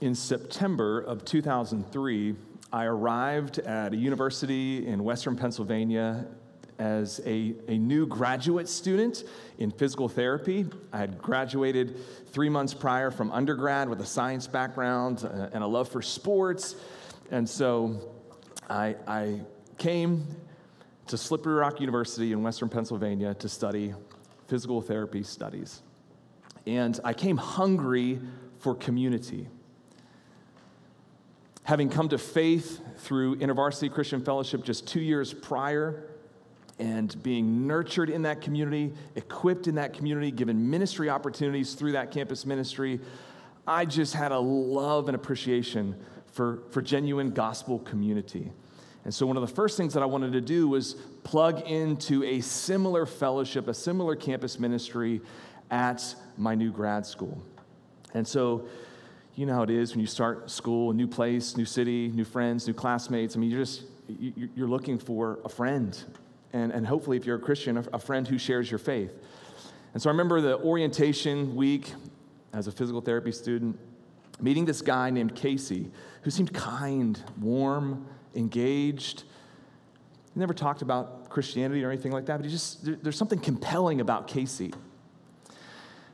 in September of 2003, I arrived at a university in Western Pennsylvania as a, a new graduate student in physical therapy. I had graduated three months prior from undergrad with a science background uh, and a love for sports. And so I, I came to Slippery Rock University in Western Pennsylvania to study physical therapy studies. And I came hungry for community. Having come to faith through InterVarsity Christian Fellowship just two years prior, and being nurtured in that community, equipped in that community, given ministry opportunities through that campus ministry, I just had a love and appreciation for, for genuine gospel community. And so, one of the first things that I wanted to do was plug into a similar fellowship, a similar campus ministry at my new grad school. And so, you know how it is when you start school, a new place, new city, new friends, new classmates. I mean, you're just, you're looking for a friend. And, and hopefully, if you're a Christian, a friend who shares your faith. And so I remember the orientation week as a physical therapy student, meeting this guy named Casey, who seemed kind, warm, engaged. He never talked about Christianity or anything like that, but he just, there's something compelling about Casey.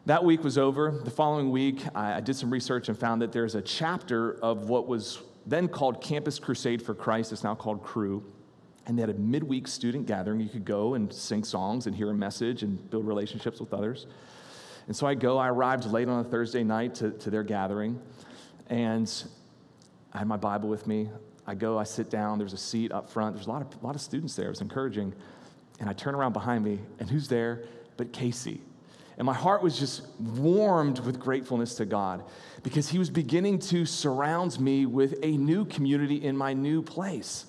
That week was over. The following week, I did some research and found that there's a chapter of what was then called Campus Crusade for Christ. It's now called Cru. And they had a midweek student gathering. You could go and sing songs and hear a message and build relationships with others. And so I go, I arrived late on a Thursday night to, to their gathering, and I had my Bible with me. I go, I sit down, there's a seat up front. There's a lot of, a lot of students there. It was encouraging. And I turn around behind me, and who's there but Casey? And my heart was just warmed with gratefulness to God because He was beginning to surround me with a new community in my new place.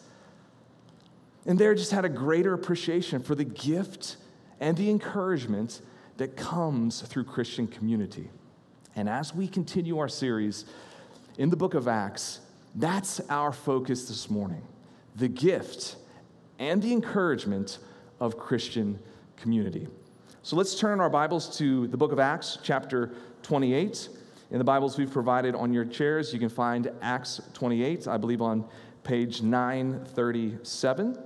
And there just had a greater appreciation for the gift and the encouragement that comes through Christian community. And as we continue our series in the book of Acts, that's our focus this morning the gift and the encouragement of Christian community. So let's turn our Bibles to the book of Acts, chapter 28. In the Bibles we've provided on your chairs, you can find Acts 28, I believe on page 937.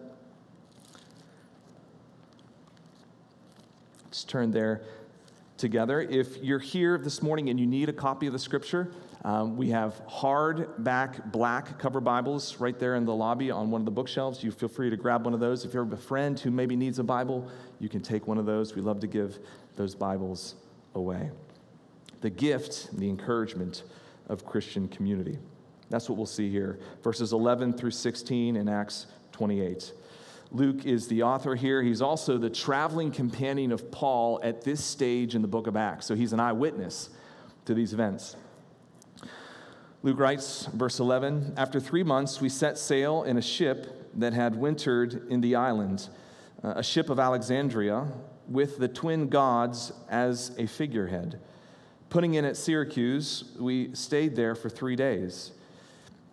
Let's turn there together. If you're here this morning and you need a copy of the scripture, um, we have hardback black cover Bibles right there in the lobby on one of the bookshelves. You feel free to grab one of those. If you have a friend who maybe needs a Bible, you can take one of those. We love to give those Bibles away. The gift, the encouragement of Christian community. That's what we'll see here. Verses 11 through 16 in Acts 28. Luke is the author here. He's also the traveling companion of Paul at this stage in the book of Acts. So he's an eyewitness to these events. Luke writes, verse 11 After three months, we set sail in a ship that had wintered in the island, a ship of Alexandria, with the twin gods as a figurehead. Putting in at Syracuse, we stayed there for three days.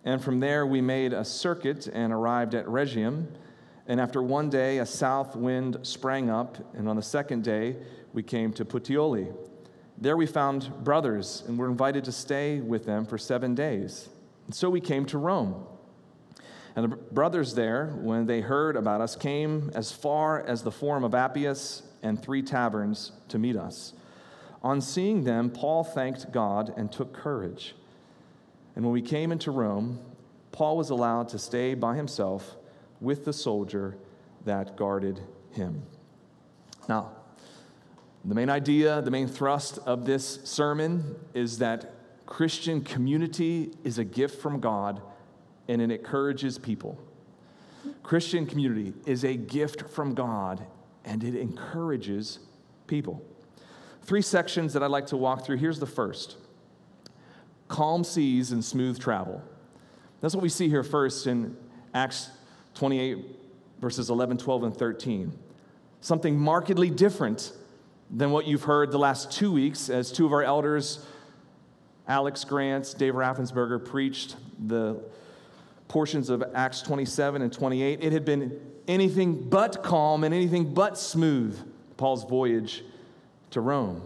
And from there, we made a circuit and arrived at Rhegium. And after one day, a south wind sprang up, and on the second day, we came to Puteoli there we found brothers and were invited to stay with them for seven days. And so we came to Rome. And the brothers there, when they heard about us, came as far as the Forum of Appius and three taverns to meet us. On seeing them, Paul thanked God and took courage. And when we came into Rome, Paul was allowed to stay by himself with the soldier that guarded him. Now, the main idea, the main thrust of this sermon is that Christian community is a gift from God and it encourages people. Christian community is a gift from God and it encourages people. Three sections that I'd like to walk through. Here's the first calm seas and smooth travel. That's what we see here first in Acts 28, verses 11, 12, and 13. Something markedly different than what you've heard the last two weeks as two of our elders, Alex Grant, Dave Raffensberger, preached the portions of Acts 27 and 28. It had been anything but calm and anything but smooth, Paul's voyage to Rome.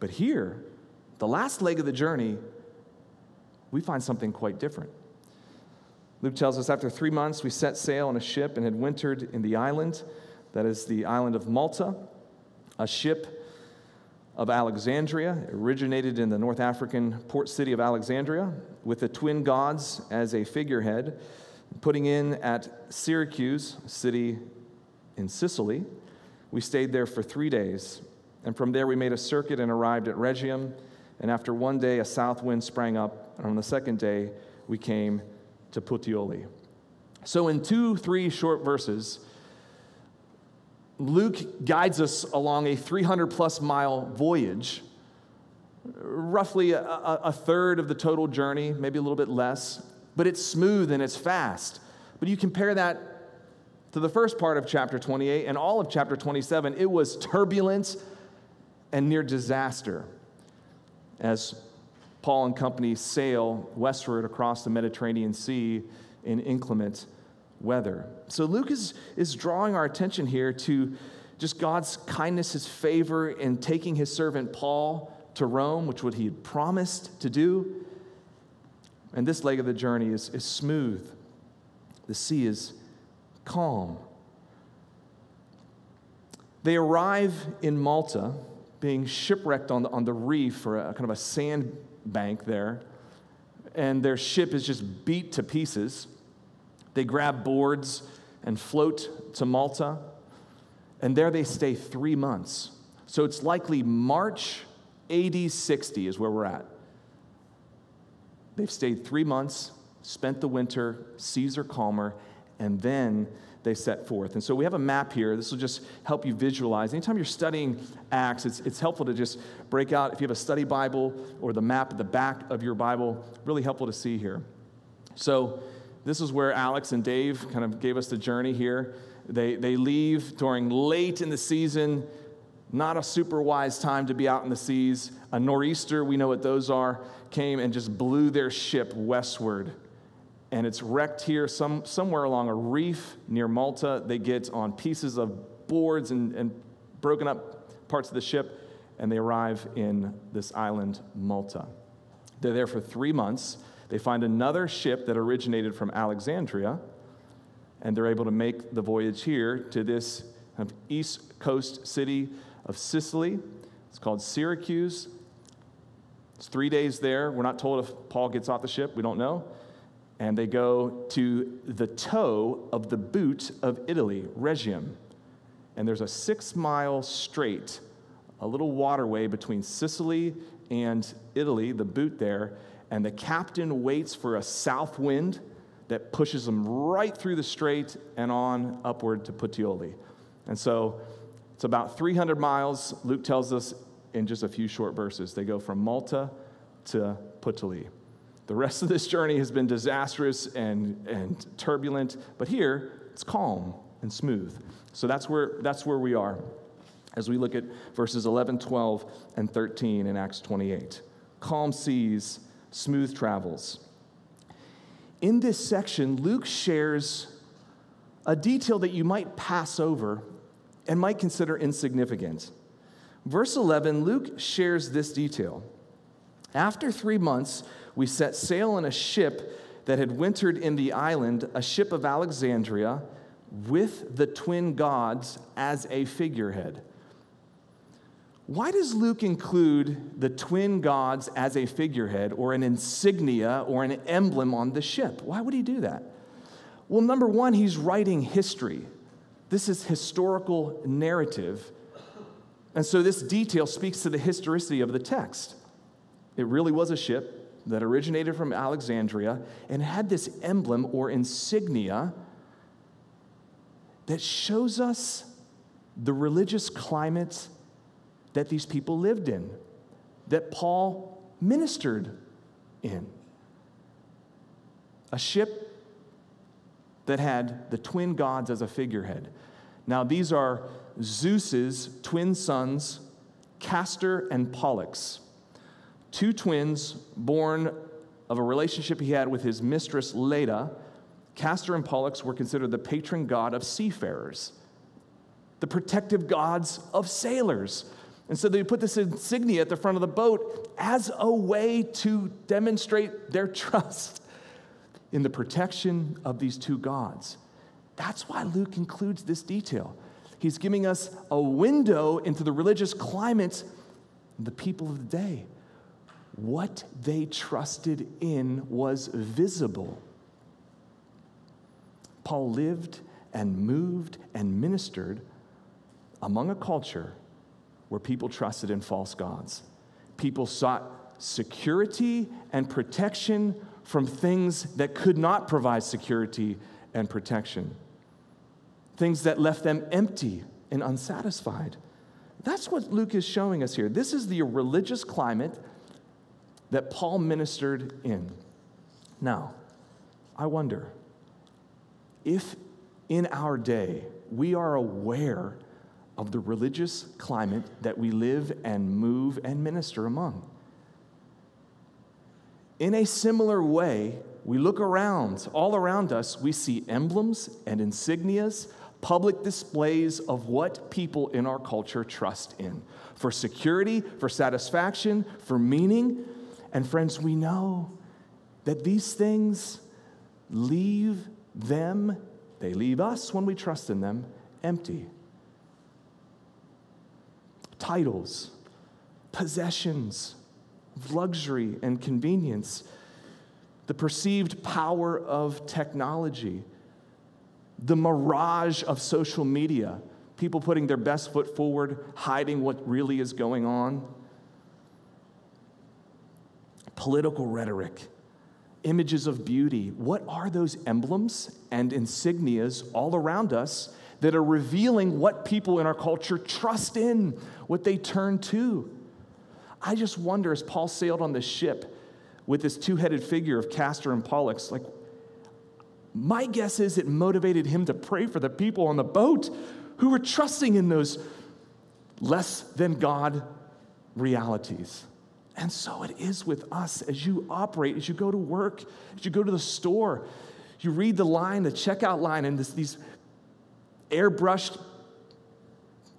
But here, the last leg of the journey we find something quite different. Luke tells us after three months, we set sail on a ship and had wintered in the island, that is the island of Malta, a ship of Alexandria, originated in the North African port city of Alexandria, with the twin gods as a figurehead, putting in at Syracuse, city in Sicily. We stayed there for three days, and from there we made a circuit and arrived at Rhegium. And after one day, a south wind sprang up, and on the second day, we came to Puteoli. So, in two, three short verses, Luke guides us along a 300 plus mile voyage, roughly a, a, third of the total journey, maybe a little bit less, but it's smooth and it's fast. But you compare that to the first part of chapter 28 and all of chapter 27, it was turbulence and near disaster as Paul and company sail westward across the Mediterranean Sea in inclement weather. So Luke is, is drawing our attention here to just God's kindness, his favor in taking his servant Paul to Rome, which what he had promised to do. And this leg of the journey is, is smooth. The sea is calm. They arrive in Malta, being shipwrecked on the, on the reef or a kind of a sand bank there, and their ship is just beat to pieces. They grab boards and float to Malta, and there they stay three months. So it's likely March AD 60 is where we're at. They've stayed three months, spent the winter, are calmer, and then they set forth. And so we have a map here. This will just help you visualize. Anytime you're studying Acts, it's, it's helpful to just break out, if you have a study Bible or the map at the back of your Bible, really helpful to see here. So this is where Alex and Dave kind of gave us the journey here. They, they leave during late in the season, not a super wise time to be out in the seas. A nor'easter, we know what those are, came and just blew their ship westward and it's wrecked here some, somewhere along a reef near Malta. They get on pieces of boards and, and broken up parts of the ship, and they arrive in this island, Malta. They're there for three months. They find another ship that originated from Alexandria, and they're able to make the voyage here to this kind of east coast city of Sicily. It's called Syracuse. It's three days there. We're not told if Paul gets off the ship, we don't know and they go to the toe of the boot of Italy, Rhegium. And there's a six mile strait, a little waterway between Sicily and Italy, the boot there. And the captain waits for a south wind that pushes them right through the strait and on upward to Puteoli. And so it's about 300 miles, Luke tells us in just a few short verses. They go from Malta to Puteoli. The rest of this journey has been disastrous and, and turbulent, but here it's calm and smooth. So that's where, that's where we are as we look at verses 11, 12, and 13 in Acts 28. Calm seas, smooth travels. In this section, Luke shares a detail that you might pass over and might consider insignificant. Verse 11, Luke shares this detail. After three months, we set sail in a ship that had wintered in the island, a ship of Alexandria, with the twin gods as a figurehead. Why does Luke include the twin gods as a figurehead or an insignia or an emblem on the ship? Why would he do that? Well, number one, he's writing history. This is historical narrative. And so this detail speaks to the historicity of the text. It really was a ship that originated from Alexandria and had this emblem or insignia that shows us the religious climate that these people lived in, that Paul ministered in. A ship that had the twin gods as a figurehead. Now, these are Zeus's twin sons, Castor and Pollux two twins born of a relationship he had with his mistress Leda, Castor and Pollux were considered the patron god of seafarers, the protective gods of sailors. And so they put this insignia at the front of the boat as a way to demonstrate their trust in the protection of these two gods. That's why Luke includes this detail. He's giving us a window into the religious climate the people of the day. What they trusted in was visible. Paul lived and moved and ministered among a culture where people trusted in false gods. People sought security and protection from things that could not provide security and protection, things that left them empty and unsatisfied. That's what Luke is showing us here. This is the religious climate that Paul ministered in. Now, I wonder if in our day we are aware of the religious climate that we live and move and minister among. In a similar way, we look around, all around us, we see emblems and insignias, public displays of what people in our culture trust in for security, for satisfaction, for meaning. And friends, we know that these things leave them, they leave us when we trust in them, empty titles, possessions, luxury and convenience, the perceived power of technology, the mirage of social media, people putting their best foot forward, hiding what really is going on, political rhetoric, images of beauty. What are those emblems and insignias all around us that are revealing what people in our culture trust in, what they turn to. I just wonder as Paul sailed on the ship with this two headed figure of Castor and Pollux, like, my guess is it motivated him to pray for the people on the boat who were trusting in those less than God realities. And so it is with us as you operate, as you go to work, as you go to the store, you read the line, the checkout line, and this, these airbrushed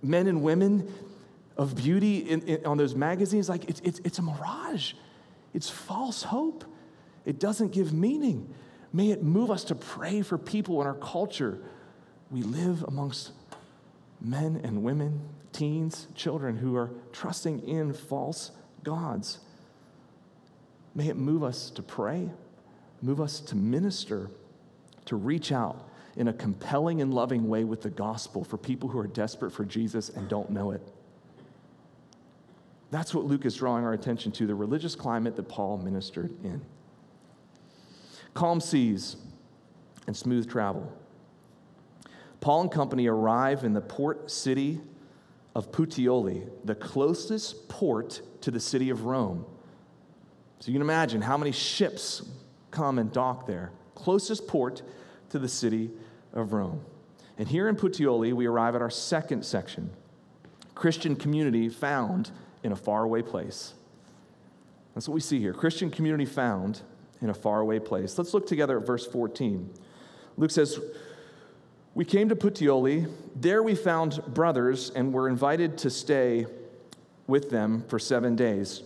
men and women of beauty in, in, on those magazines. Like, it's, it's, it's a mirage, it's false hope. It doesn't give meaning. May it move us to pray for people in our culture. We live amongst men and women, teens, children who are trusting in false gods. May it move us to pray, move us to minister, to reach out in a compelling and loving way with the gospel for people who are desperate for Jesus and don't know it. That's what Luke is drawing our attention to the religious climate that Paul ministered in. Calm seas and smooth travel. Paul and company arrive in the port city of Puteoli, the closest port to the city of Rome. So you can imagine how many ships come and dock there. Closest port to the city of Rome. And here in Puteoli, we arrive at our second section Christian community found in a faraway place. That's what we see here Christian community found in a faraway place. Let's look together at verse 14. Luke says, We came to Puteoli. There we found brothers and were invited to stay with them for seven days.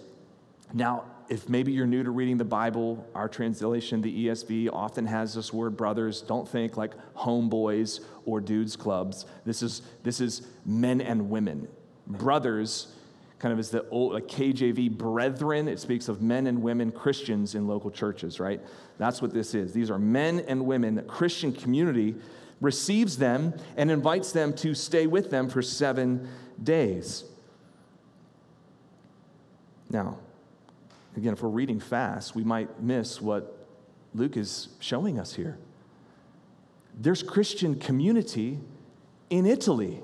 Now, if maybe you're new to reading the Bible, our translation, the ESV, often has this word brothers. Don't think like homeboys or dudes clubs. This is, this is men and women. Brothers kind of is the old like KJV brethren. It speaks of men and women Christians in local churches, right? That's what this is. These are men and women. The Christian community receives them and invites them to stay with them for seven days. Now, Again, if we're reading fast, we might miss what Luke is showing us here. There's Christian community in Italy,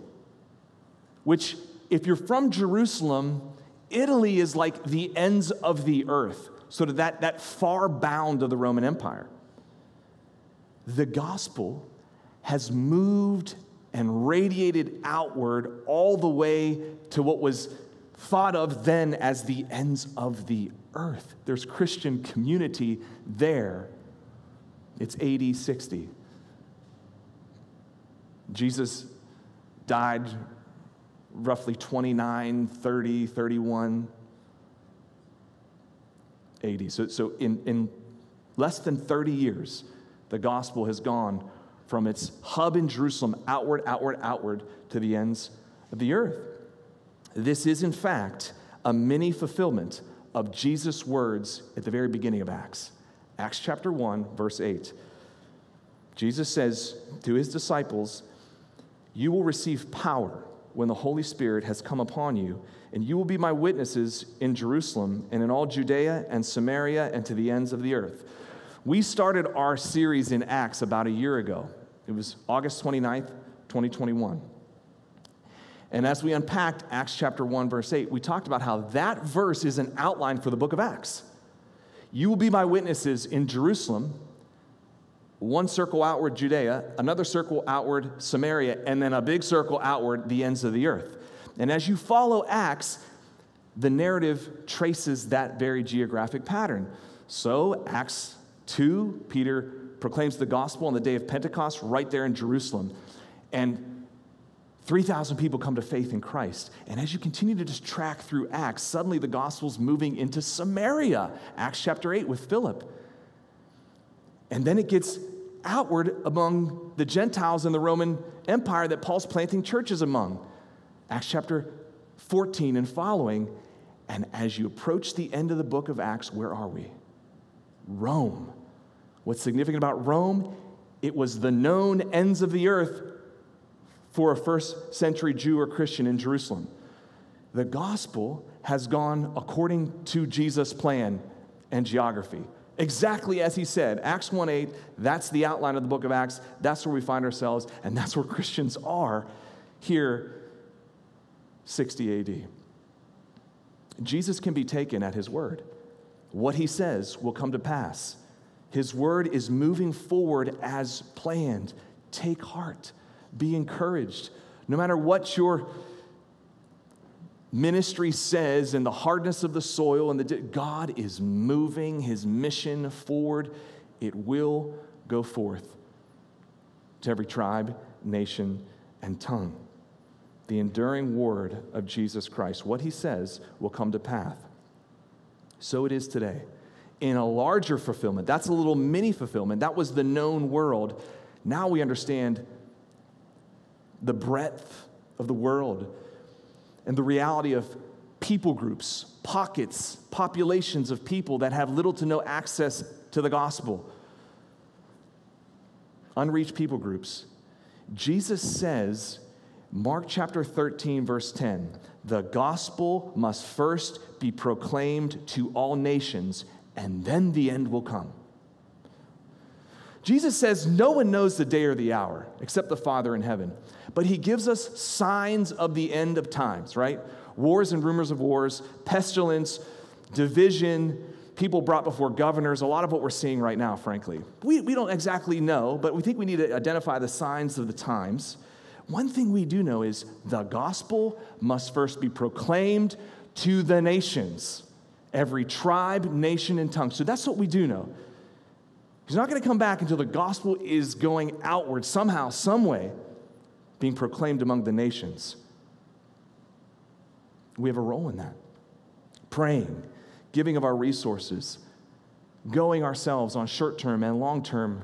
which, if you're from Jerusalem, Italy is like the ends of the earth, sort of that, that far bound of the Roman Empire. The gospel has moved and radiated outward all the way to what was thought of then as the ends of the earth. There's Christian community there. It's AD 60. Jesus died roughly 29, 30, 31 AD. So, so in, in less than 30 years, the gospel has gone from its hub in Jerusalem outward, outward, outward to the ends of the earth. This is, in fact, a mini fulfillment of Jesus' words at the very beginning of Acts. Acts chapter 1, verse 8. Jesus says to his disciples, You will receive power when the Holy Spirit has come upon you, and you will be my witnesses in Jerusalem and in all Judea and Samaria and to the ends of the earth. We started our series in Acts about a year ago. It was August 29th, 2021. And as we unpacked Acts chapter 1, verse 8, we talked about how that verse is an outline for the book of Acts. You will be my witnesses in Jerusalem, one circle outward, Judea, another circle outward, Samaria, and then a big circle outward, the ends of the earth. And as you follow Acts, the narrative traces that very geographic pattern. So, Acts 2, Peter proclaims the gospel on the day of Pentecost right there in Jerusalem. And 3,000 people come to faith in Christ. And as you continue to just track through Acts, suddenly the gospel's moving into Samaria, Acts chapter 8 with Philip. And then it gets outward among the Gentiles in the Roman Empire that Paul's planting churches among. Acts chapter 14 and following. And as you approach the end of the book of Acts, where are we? Rome. What's significant about Rome? It was the known ends of the earth for a first century Jew or Christian in Jerusalem. The gospel has gone according to Jesus' plan and geography. Exactly as he said. Acts 1 8, that's the outline of the book of Acts. That's where we find ourselves, and that's where Christians are here 60 AD. Jesus can be taken at his word. What he says will come to pass. His word is moving forward as planned. Take heart. Be encouraged. No matter what your ministry says and the hardness of the soil and the God is moving his mission forward. It will go forth to every tribe, nation, and tongue. The enduring word of Jesus Christ, what he says will come to pass. So it is today. In a larger fulfillment, that's a little mini fulfillment. That was the known world. Now we understand the breadth of the world and the reality of people groups, pockets, populations of people that have little to no access to the gospel. Unreached people groups. Jesus says, Mark chapter 13, verse 10, the gospel must first be proclaimed to all nations, and then the end will come. Jesus says no one knows the day or the hour except the Father in heaven. But he gives us signs of the end of times, right? Wars and rumors of wars, pestilence, division, people brought before governors, a lot of what we're seeing right now, frankly. We, we don't exactly know, but we think we need to identify the signs of the times. One thing we do know is the gospel must first be proclaimed to the nations, every tribe, nation, and tongue. So that's what we do know. He's not going to come back until the gospel is going outward somehow, some way, being proclaimed among the nations. We have a role in that. Praying, giving of our resources, going ourselves on short term and long term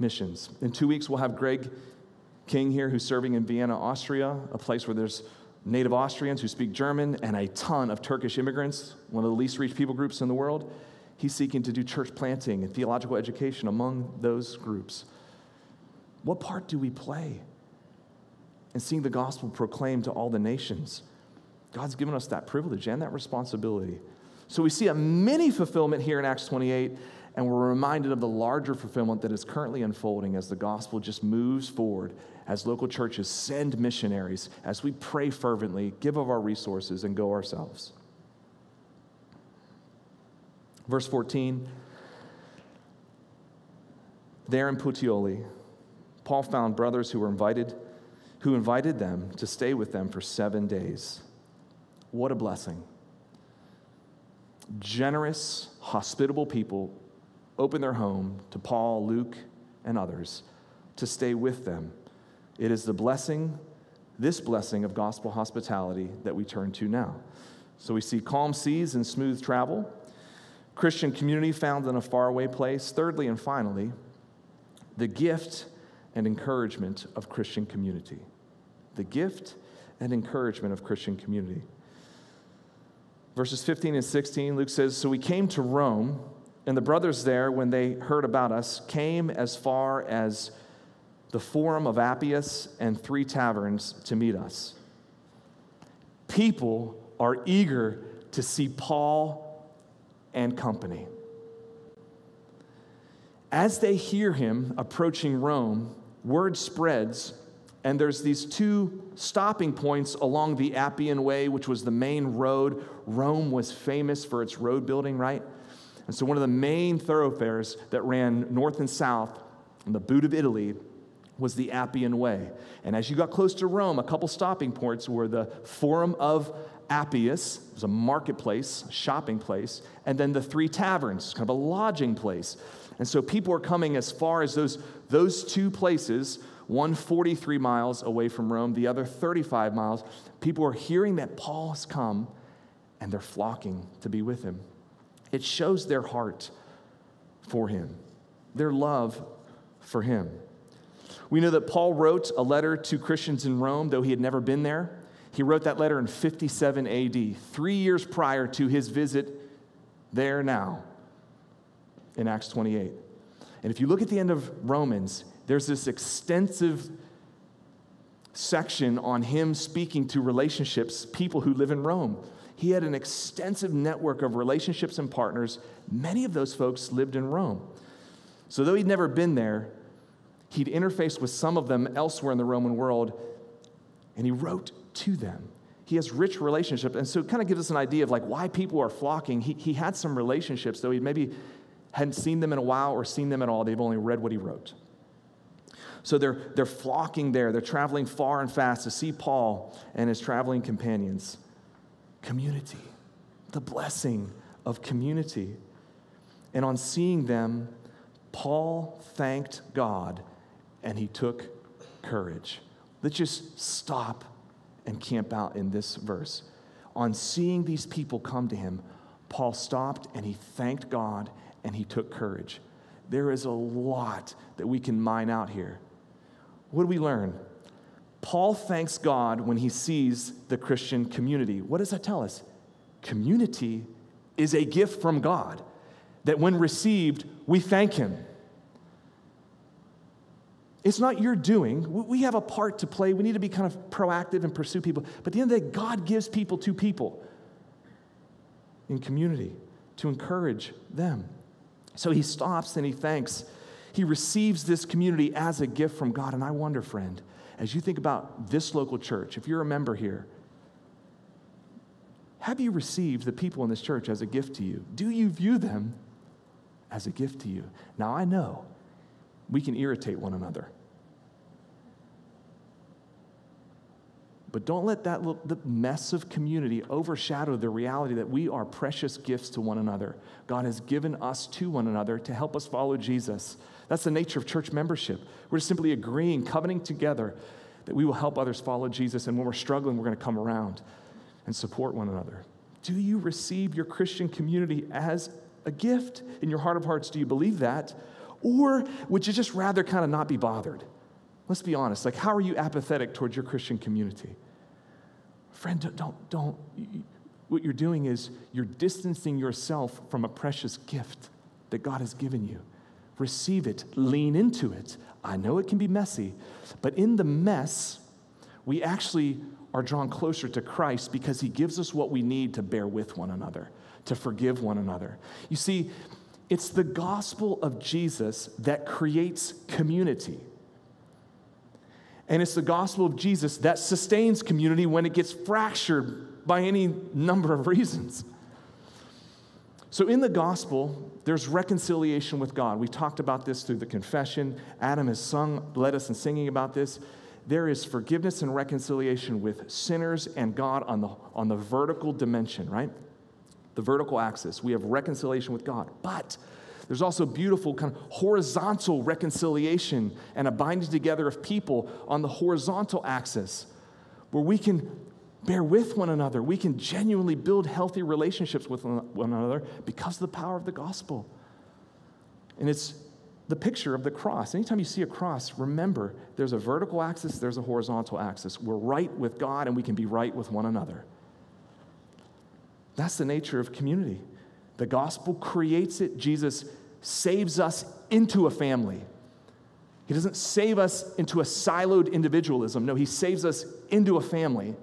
missions. In two weeks, we'll have Greg King here, who's serving in Vienna, Austria, a place where there's native Austrians who speak German and a ton of Turkish immigrants, one of the least reached people groups in the world. He's seeking to do church planting and theological education among those groups. What part do we play in seeing the gospel proclaimed to all the nations? God's given us that privilege and that responsibility. So we see a mini fulfillment here in Acts 28, and we're reminded of the larger fulfillment that is currently unfolding as the gospel just moves forward, as local churches send missionaries, as we pray fervently, give of our resources, and go ourselves. Verse 14 There in Puteoli, Paul found brothers who were invited, who invited them to stay with them for seven days. What a blessing. Generous, hospitable people open their home to Paul, Luke, and others to stay with them. It is the blessing this blessing of gospel hospitality that we turn to now. So we see calm seas and smooth travel, Christian community found in a faraway place. Thirdly and finally, the gift and encouragement of Christian community. The gift and encouragement of Christian community. Verses 15 and 16, Luke says So we came to Rome, and the brothers there, when they heard about us, came as far as the Forum of Appius and three taverns to meet us. People are eager to see Paul and company. As they hear him approaching Rome, word spreads, and there's these two stopping points along the Appian Way, which was the main road. Rome was famous for its road building, right? And so, one of the main thoroughfares that ran north and south in the boot of Italy was the Appian Way. And as you got close to Rome, a couple stopping points were the Forum of Appius, was a marketplace, shopping place, and then the three taverns, kind of a lodging place. And so people are coming as far as those, those two places, one 43 miles away from Rome, the other 35 miles. People are hearing that Paul has come and they're flocking to be with him. It shows their heart for him, their love for him. We know that Paul wrote a letter to Christians in Rome, though he had never been there. He wrote that letter in 57 AD, three years prior to his visit there now in Acts 28. And if you look at the end of Romans, there's this extensive section on him speaking to relationships, people who live in Rome. He had an extensive network of relationships and partners. Many of those folks lived in Rome. So, though he'd never been there, he'd interfaced with some of them elsewhere in the Roman world, and he wrote to them. He has rich relationships, and so it kind of gives us an idea of like why people are flocking. He, he had some relationships, though he maybe hadn't seen them in a while or seen them at all. They've only read what he wrote. So they're, they're flocking there. They're traveling far and fast to see Paul and his traveling companions. Community, the blessing of community. And on seeing them, Paul thanked God and he took courage. Let's just stop and camp out in this verse. On seeing these people come to him, Paul stopped and he thanked God and he took courage. There is a lot that we can mine out here. What do we learn? Paul thanks God when he sees the Christian community. What does that tell us? Community is a gift from God that when received, we thank him. It's not your doing. We have a part to play. We need to be kind of proactive and pursue people. But at the end of the day, God gives people to people in community to encourage them. So he stops and he thanks. He receives this community as a gift from God. And I wonder, friend, as you think about this local church, if you're a member here, have you received the people in this church as a gift to you? Do you view them as a gift to you? Now, I know we can irritate one another. But don't let that the mess of community overshadow the reality that we are precious gifts to one another. God has given us to one another to help us follow Jesus. That's the nature of church membership. We're simply agreeing, covenanting together that we will help others follow Jesus. And when we're struggling, we're going to come around and support one another. Do you receive your Christian community as a gift in your heart of hearts? Do you believe that? Or would you just rather kind of not be bothered? Let's be honest. Like, how are you apathetic towards your Christian community? Friend, don't, don't, don't. What you're doing is you're distancing yourself from a precious gift that God has given you. Receive it, lean into it. I know it can be messy, but in the mess, we actually are drawn closer to Christ because he gives us what we need to bear with one another, to forgive one another. You see, it's the gospel of Jesus that creates community. And it's the gospel of Jesus that sustains community when it gets fractured by any number of reasons. So, in the gospel, there's reconciliation with God. We talked about this through the confession. Adam has sung, led us in singing about this. There is forgiveness and reconciliation with sinners and God on the, on the vertical dimension, right? The vertical axis. We have reconciliation with God. But there's also beautiful kind of horizontal reconciliation and a binding together of people on the horizontal axis. where we can bear with one another. We can genuinely build healthy relationships with one another because of the power of the gospel. And it's the picture of the cross. Anytime you see a cross, remember there's a vertical axis, there's a horizontal axis. We're right with God and we can be right with one another. That's the nature of community. The gospel creates it. Jesus saves us into a family. He doesn't save us into a siloed individualism. No, He saves us into a family.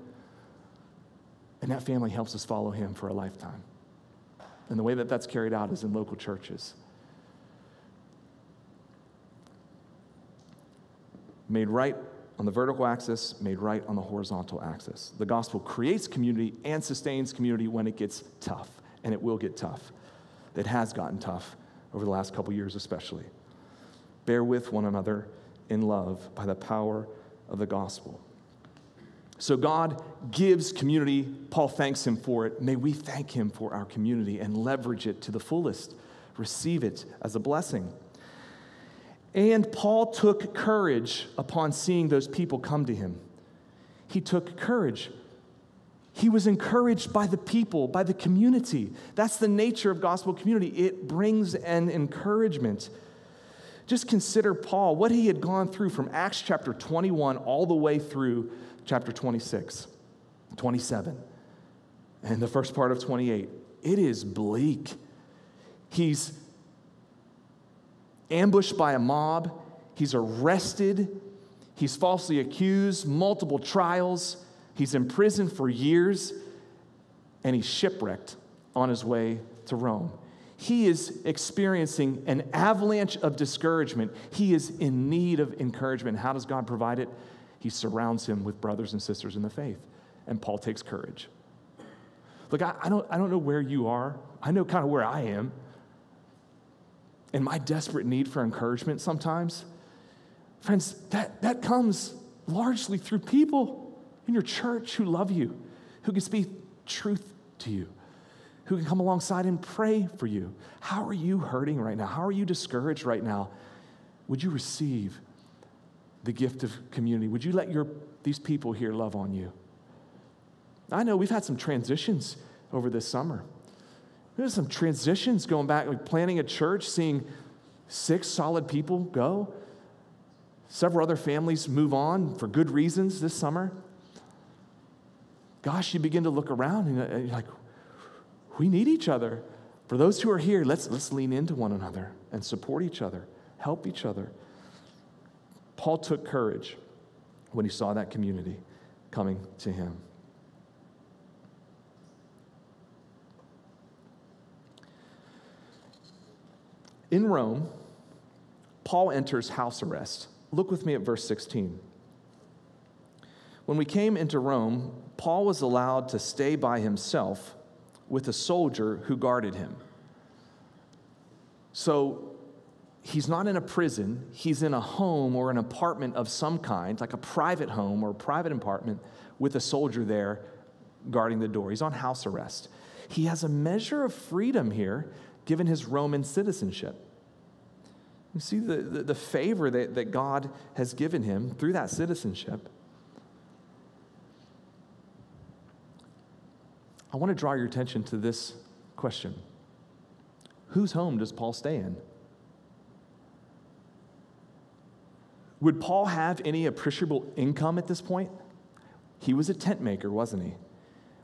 And that family helps us follow Him for a lifetime. And the way that that's carried out is in local churches. Made right on the vertical axis, made right on the horizontal axis. The gospel creates community and sustains community when it gets tough, and it will get tough. It has gotten tough over the last couple years, especially. Bear with one another in love by the power of the gospel. So God gives community. Paul thanks him for it. May we thank him for our community and leverage it to the fullest. Receive it as a blessing. And Paul took courage upon seeing those people come to him. He took courage. He was encouraged by the people, by the community. That's the nature of gospel community. It brings an encouragement. Just consider Paul, what he had gone through from Acts chapter 21 all the way through chapter 26, 27, and the first part of 28. It is bleak. He's ambushed by a mob, he's arrested, he's falsely accused, multiple trials, he's in prison for years, and he's shipwrecked on his way to Rome. He is experiencing an avalanche of discouragement. He is in need of encouragement. How does God provide it? he surrounds him with brothers and sisters in the faith. And Paul takes courage. Look, I, I, don't, I don't know where you are. I know kind of where I am. And my desperate need for encouragement sometimes, friends, that, that comes largely through people in your church who love you, who can speak truth to you, who can come alongside and pray for you. How are you hurting right now? How are you discouraged right now? Would you receive the gift of community. Would you let your, these people here love on you? I know we've had some transitions over this summer. There's some transitions going back, like planning a church, seeing six solid people go. Several other families move on for good reasons this summer. Gosh, you begin to look around uh, and you're like, we need each other. For those who are here, let's, let's lean into one another and support each other, help each other. Paul took courage when he saw that community coming to him. In Rome, Paul enters house arrest. Look with me at verse 16. When we came into Rome, Paul was allowed to stay by himself with a soldier who guarded him. So he's not in a prison, he's in a home or an apartment of some kind, like a private home or a private apartment with a soldier there guarding the door. He's on house arrest. He has a measure of freedom here given his Roman citizenship. You see the, the, the favor that, that God has given him through that citizenship. I want to draw your attention to this question Whose home does Paul stay in? Would Paul have any appreciable income at this point? He was a tent maker, wasn't he?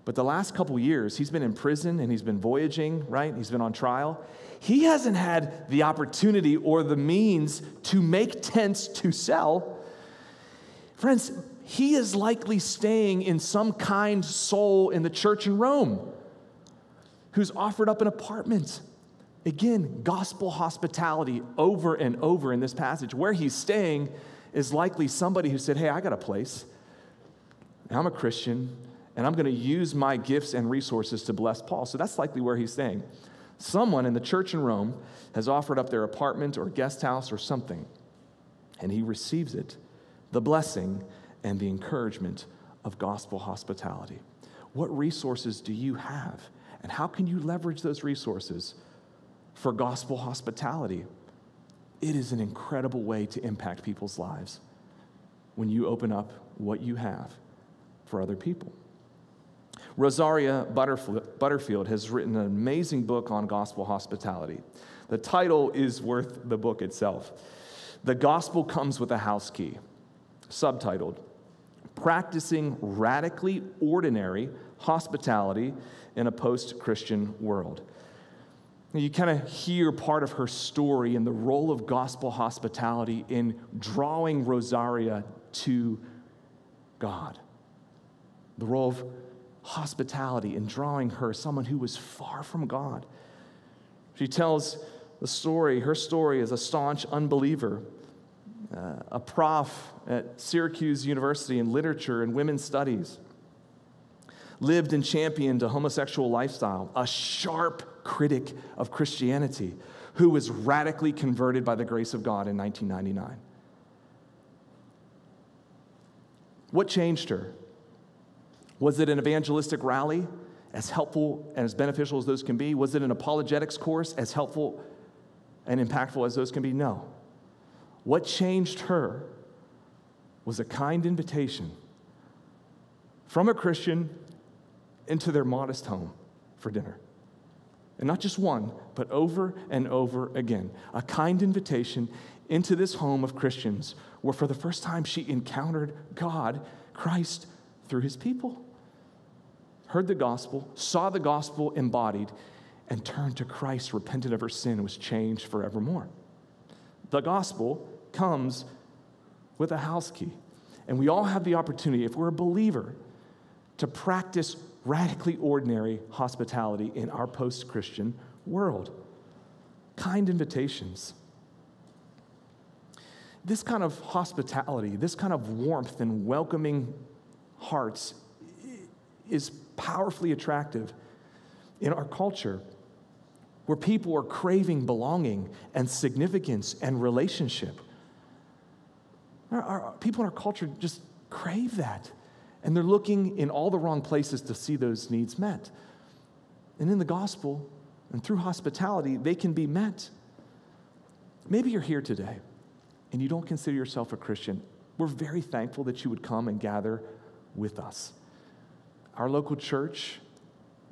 But the last couple years, he's been in prison and he's been voyaging, right? He's been on trial. He hasn't had the opportunity or the means to make tents to sell. Friends, he is likely staying in some kind soul in the church in Rome who's offered up an apartment. Again, gospel hospitality over and over in this passage. Where he's staying is likely somebody who said, Hey, I got a place. I'm a Christian, and I'm going to use my gifts and resources to bless Paul. So that's likely where he's staying. Someone in the church in Rome has offered up their apartment or guest house or something, and he receives it the blessing and the encouragement of gospel hospitality. What resources do you have? And how can you leverage those resources for gospel hospitality. It is an incredible way to impact people's lives when you open up what you have for other people. Rosaria Butterfield has written an amazing book on gospel hospitality. The title is worth the book itself. The Gospel Comes with a House Key, subtitled Practicing Radically Ordinary Hospitality in a Post Christian World. You kind of hear part of her story and the role of gospel hospitality in drawing Rosaria to God. The role of hospitality in drawing her, someone who was far from God. She tells the story, her story as a staunch unbeliever, uh, a prof at Syracuse University in literature and women's studies, lived and championed a homosexual lifestyle, a sharp critic of Christianity who was radically converted by the grace of God in 1999. What changed her? Was it an evangelistic rally, as helpful and as beneficial as those can be? Was it an apologetics course, as helpful and impactful as those can be? No. What changed her was a kind invitation from a Christian into their modest home for dinner. And not just one, but over and over again. A kind invitation into this home of Christians where for the first time she encountered God, Christ, through his people. Heard the gospel, saw the gospel embodied, and turned to Christ, repented of her sin, and was changed forevermore. The gospel comes with a house key. And we all have the opportunity, if we're a believer, to practice radically ordinary hospitality in our post Christian world. Kind invitations. This kind of hospitality, this kind of warmth and welcoming hearts is powerfully attractive in our culture where people are craving belonging and significance and relationship. Our, our, people in our culture just crave that. And they're looking in all the wrong places to see those needs met. And in the gospel and through hospitality, they can be met. Maybe you're here today and you don't consider yourself a Christian. We're very thankful that you would come and gather with us. Our local church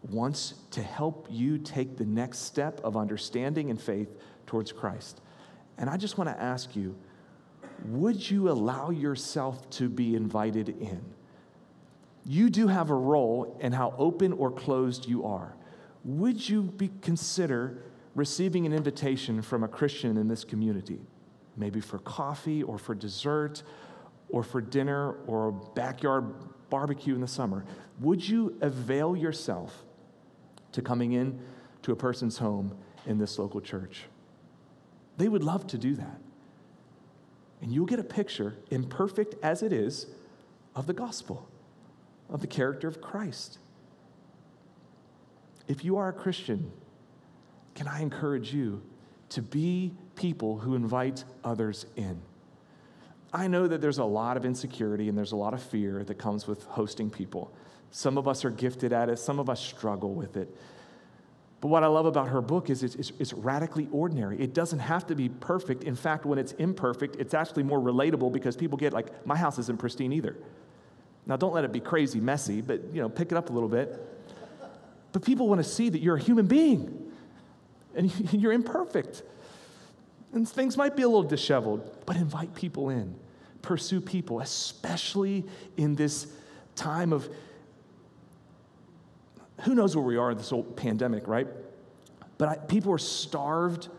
wants to help you take the next step of understanding and faith towards Christ. And I just want to ask you would you allow yourself to be invited in? You do have a role in how open or closed you are. Would you be, consider receiving an invitation from a Christian in this community? Maybe for coffee or for dessert or for dinner or a backyard barbecue in the summer. Would you avail yourself to coming in to a person's home in this local church? They would love to do that. And you'll get a picture, imperfect as it is, of the gospel, of the character of Christ. If you are a Christian, can I encourage you to be people who invite others in? I know that there's a lot of insecurity and there's a lot of fear that comes with hosting people. Some of us are gifted at it, some of us struggle with it. But what I love about her book is it's, it's, it's, radically ordinary. It doesn't have to be perfect. In fact, when it's imperfect, it's actually more relatable because people get like, my house isn't pristine either. Now, don't let it be crazy, messy, but you know, pick it up a little bit. But people want to see that you're a human being and you're imperfect. And things might be a little disheveled, but invite people in pursue people, especially in this time of who knows where we are in this whole pandemic, right? But I, people are starved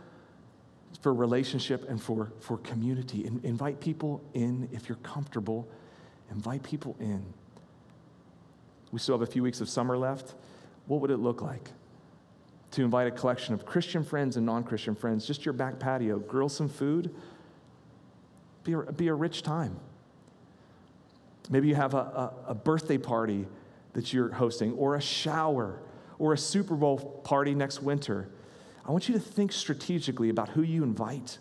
for relationship and for, for community. In, invite people in if you're comfortable. Invite people in. We still have a few weeks of summer left. What would it look like to invite a collection of Christian friends and non Christian friends, just your back patio, grill some food, be a, be a rich time. Maybe you have a, a, a birthday party that you're hosting, or a shower, or a Super Bowl party next winter. I want you to think strategically about who you invite.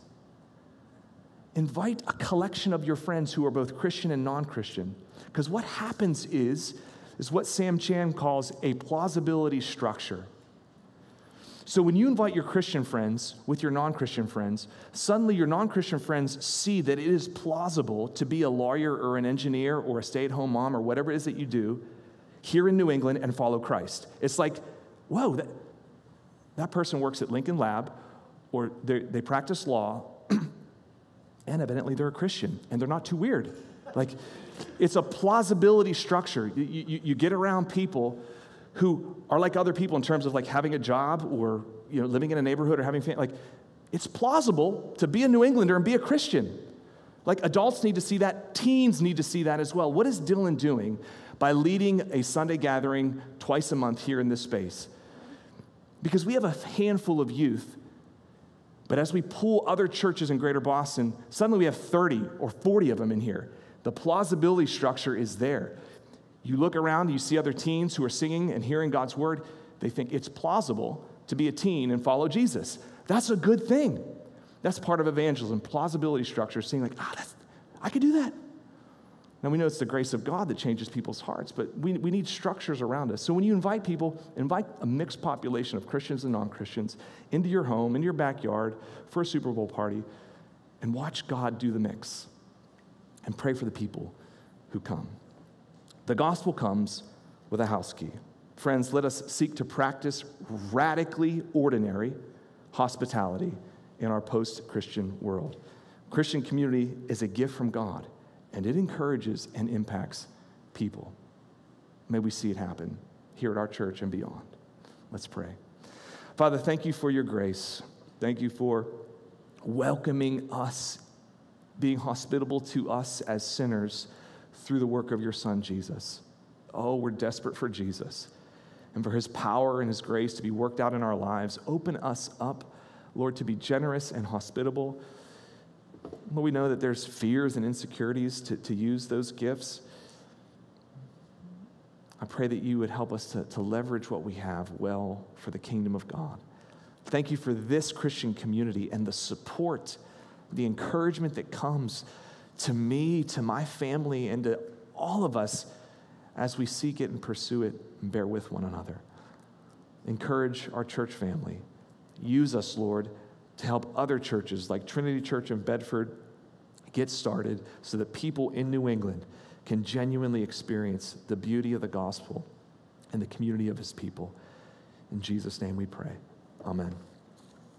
Invite a collection of your friends who are both Christian and non Christian. Because what happens is, is what Sam Chan calls a plausibility structure. So when you invite your Christian friends with your non Christian friends, suddenly your non Christian friends see that it is plausible to be a lawyer or an engineer or a stay at home mom or whatever it is that you do here in New England and follow Christ. It's like, whoa, that, that person works at Lincoln Lab or they practice law and evidently they're a Christian and they're not too weird. Like, it's a plausibility structure. You, you, you, get around people who are like other people in terms of like having a job or you know living in a neighborhood or having family. Like, it's plausible to be a New Englander and be a Christian. Like adults need to see that, teens need to see that as well. What is Dylan doing by leading a Sunday gathering twice a month here in this space? Because we have a handful of youth but as we pull other churches in greater Boston, suddenly we have 30 or 40 of them in here. The plausibility structure is there. You look around, you see other teens who are singing and hearing God's word, they think it's plausible to be a teen and follow Jesus. That's a good thing. That's part of evangelism, plausibility structure, seeing like, ah, I could do that. Now, we know it's the grace of God that changes people's hearts, but we, we need structures around us. So when you invite people, invite a mixed population of Christians and non Christians into your home, into your backyard for a Super Bowl party, and watch God do the mix. And pray for the people who come. The gospel comes with a house key. Friends, let us seek to practice radically ordinary hospitality in our post Christian world. Christian community is a gift from God and it encourages and impacts people. May we see it happen here at our church and beyond. Let's pray. Father, thank you for your grace. Thank you for welcoming us, being hospitable to us as sinners through the work of your Son, Jesus. Oh, we're desperate for Jesus and for his power and his grace to be worked out in our lives. Open us up, Lord, to be generous and hospitable we know that there's fears and insecurities to, to use those gifts. I pray that you would help us to, to leverage what we have well for the kingdom of God. Thank you for this Christian community and the support, the encouragement that comes to me, to my family, and to all of us as we seek it and pursue it and bear with one another. Encourage our church family. Use us, Lord, to help other churches like Trinity Church in Bedford get started so that people in New England can genuinely experience the beauty of the gospel and the community of his people. In Jesus' name we pray. Amen.